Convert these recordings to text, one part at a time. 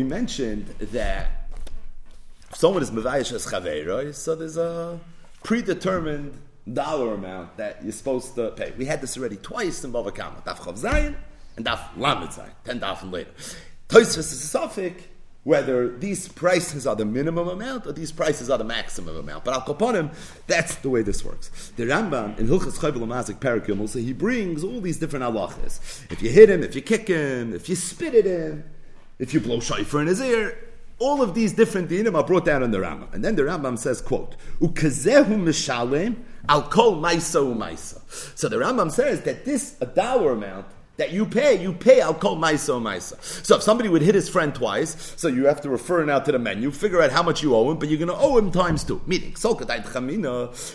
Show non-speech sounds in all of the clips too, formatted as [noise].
we mentioned that if someone is mevayish as chaveira, so there's a predetermined dollar amount that you're supposed to pay. We had this already twice in Bava Kama, Daf Chav Zayin and Daf Lamed Zayin, ten Daf and later. Tosfos is suffix whether these prices are the minimum amount or these prices are the maximum amount. But al kaponim, that's the way this works. The Rambam in Hilchas Chayvul Mazik Parakim say he brings all these different halachas. If you hit him, if you kick him, if you spit at him, if you blow shofar in his ear, all of these different dinim are brought down in the Rambam. And then the Rambam says, quote, Ukazehu mishalem al kol maisa umaisa. So the Rambam says that this, a dollar amount, that you pay, you pay I'll call Maisa Maisa. So if somebody would hit his friend twice, so you have to refer now to the menu, figure out how much you owe him, but you're going to owe him times two. Meaning,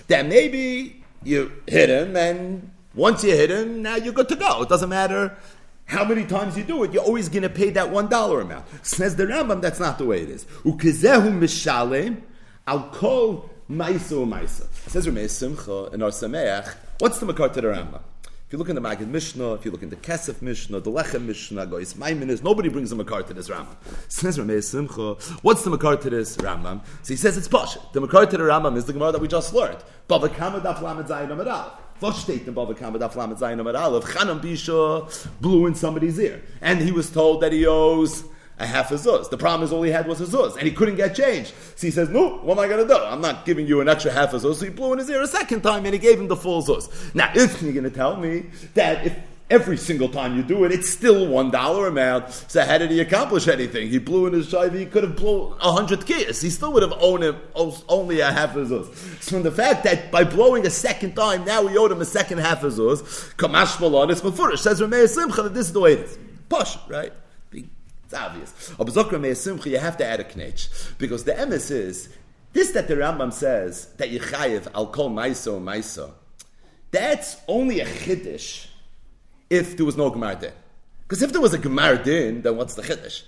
then maybe you hit him, and once you hit him, now you're good to go. It doesn't matter how many times you do it, you're always going to pay that one dollar amount. Says the Rambam, that's not the way it is. Ukizehu mishalem al kol maisa. Says Rameh Simcha in Or Sameach. What's the makar to the Rambam? If you look in the Magid Mishnah, if you look in the Kesef Mishnah, the Lechem Mishnah, Gois Maiminis, nobody brings a makar to this Rambam. [laughs] Says Rameh Simcha, what's the makar to this Rambam? So he says it's posh. The makar to the Rambam is the Gemara that we just learned. Bava Kama Daf Lamed Zayin Amadal. Was steht in Bava Kama Lamed Zayin Amadal? Of Chanan Bisha blew in somebody's ear. And he was told that he owes a half a zuz. The problem is all he had was a zuz, and he couldn't get change. So he says, "No, what am I going to do? I'm not giving you an extra half a zuz." So he blew in his ear a second time, and he gave him the full zuz. Now, if you're going to tell me that if every single time you do it, it's still one dollar amount. So how did he accomplish anything? He blew in his shiva. He could have blown a hundred kiyas. He still would have owned him only a half a zuz. So the fact that by blowing a second time, now we owed him a second half a zuz. Kamash malon is mafurish says Rameh Simcha that this is the way it is. Push right. It's obvious. You have to add a knetch. Because the emes is, this that the Rambam says, that Yechayev, I'll call Maiso Maiso, that's only a Chiddush if there was no Gemar Din. Because if there was a Gemar Din, then what's the Chiddush?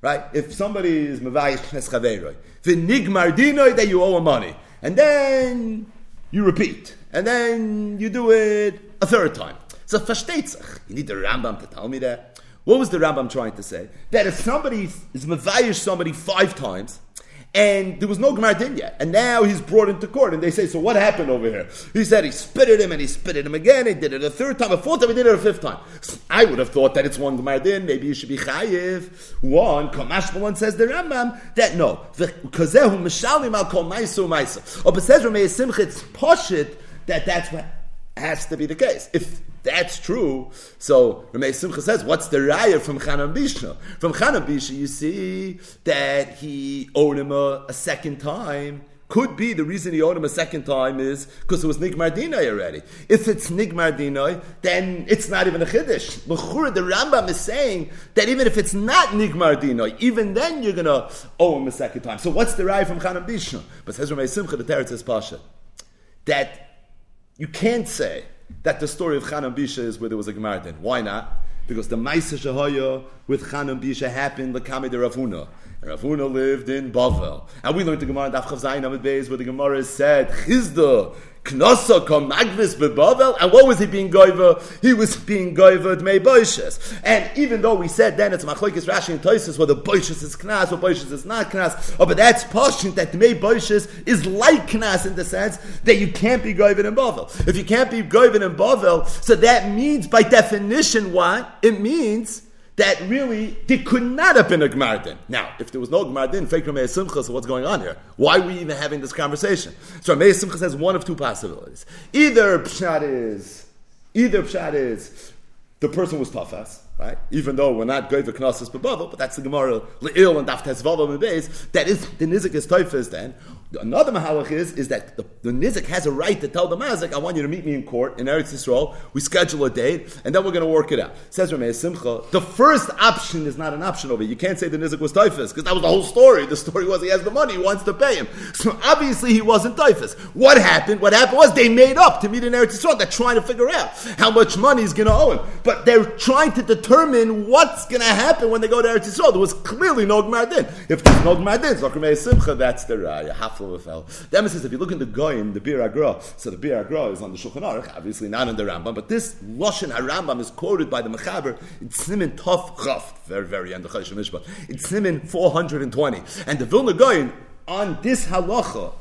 Right? If somebody is Mavayish Knes Chaveroi, the Nigmar Dinoi that you owe him money, and then you repeat, and then you do it a third time. So versteht You need the Rambam to tell me that. What was the Rambam trying to say? That if somebody is mevayish somebody five times, and there was no Gemara Din yet, and now he's brought into court, and they say, so what happened over here? He said he spit at him, and he spit at him again, he did it a third time, a fourth time, he did it a fifth time. I would have thought that it's one Gemara Din, maybe you should be chayiv. One, Kamash one says the Rambam, that no, kazehu mishalim al kol maisu maisa. Or but says poshit that that's what has to be the case. If that's true. So Rameh Simcha says, what's the raya from Chanan Bishna? From Chanan Bishna, you see that he owed him a, a, second time. Could be the reason he owed him a second time is because it was Nigmar Dinai already. If it's Nigmar Dinai, then it's not even a Chiddush. Bechura, the Rambam is saying that even if it's not Nigmar Dinai, even then you're going to owe him a second time. So what's the raya from Chanan Bishna? But says Rameh Simcha, the Teretz is Pasha, that you can't say that the story of Chanan Bisha is where there was a Gemara then. Why not? Because the Maisa Shahaya with Chanam Bisha happened, the Kame de Ravuna. And Ravuna lived in Bavel. And we learned the Gemara in Daf Chav Zayin Amid Beis where the Gemara said, Chizda, Knosa kom magvis bebavel, and what was he being goiver? He was being goivered may boishes. And even though we said then it's machlokes Rashi and Toises whether boishes is knas or boishes is not knas, oh, but that's portion that may boishes is like knas in the sense that you can't be goivered in Bavel. If you can't be goivered in Bavel, so that means by definition what? It means that really there could not have been a Gemardin. Now, if there was no Gemardin, fake Rameh Simcha, so what's going on here? Why are we even having this conversation? So Rameh Simcha says one of two possibilities. Either Pshat is, either Pshat is the person was tafas, right? Even though we're not going for knossos but that's the Gemara le'il and daf tesvavam and That is the nizik is tafas then, Another mahalach is, is that the, the nizik has a right to tell the mazik, I want you to meet me in court in Eretz Yisrael. We schedule a date, and then we're going to work it out. Says Rameh Simcha, the first option is not an option over. You can't say the nizik was typhus, because that was the whole story. The story was he has the money, he wants to pay him. So obviously he wasn't typhus. What happened? What happened was they made up to meet in Eretz Yisrael. They're trying to figure out how much money he's going to owe him. But they're trying to determine what's going to happen when they go to Eretz Yisrael. There was clearly no Gmar Din. If there's no Gmar Din, Simcha, that's the Raya Emes says if you look in the Gaon, the Bir Agra, so the Bir Agra is on the Shulchan Aruch, obviously not in the Rambam, but this Lashon HaRambam is quoted by the Mechaber in Simin Tov Chaf, very, very end of Choshen Mishpat. It's Simin 420. And the Vilna Gaon, on this halacha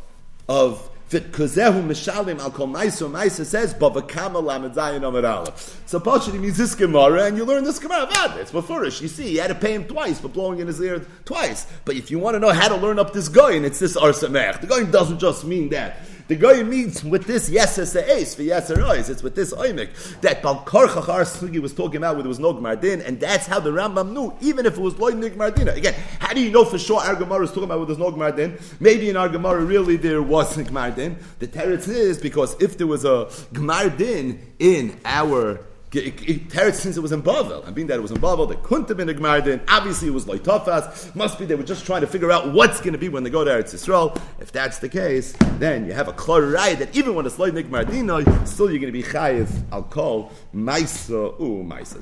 of Kuzehu mishalim al kol maiso maisa says bavakama lamed amar aleph. So Pashani means this Gemara, and you learn this Gemara. Vad, it's befurish. You see, he had to pay him twice for blowing in his ear twice. But if you want to know how to learn up this guy, and it's this arsamech. The guy doesn't just mean that. The guy means with this yes as a ace for yes eyes. It's with this oimik that Balkar Chachar Sugi was talking about where there was no Gmardin, and that's how the Rambam knew, even if it was loy Gmardina. Again, how do you know for sure our Gemara is talking about where there's no Gmardin? Maybe in our Gemara really there was Gmardin. The teretz is because if there was a Gmardin in our Teretz since it was in Bavel, and being that it was in Bavel, there couldn't have been a Gmardin. Obviously, it was like Tafas. Must be they were just trying to figure out what's going to be when they go to Eretz Yisrael. If that's the case, then you have a right that even when it's like Gmardino, still you're going to be chayiv. I'll call Maisa u Maisa.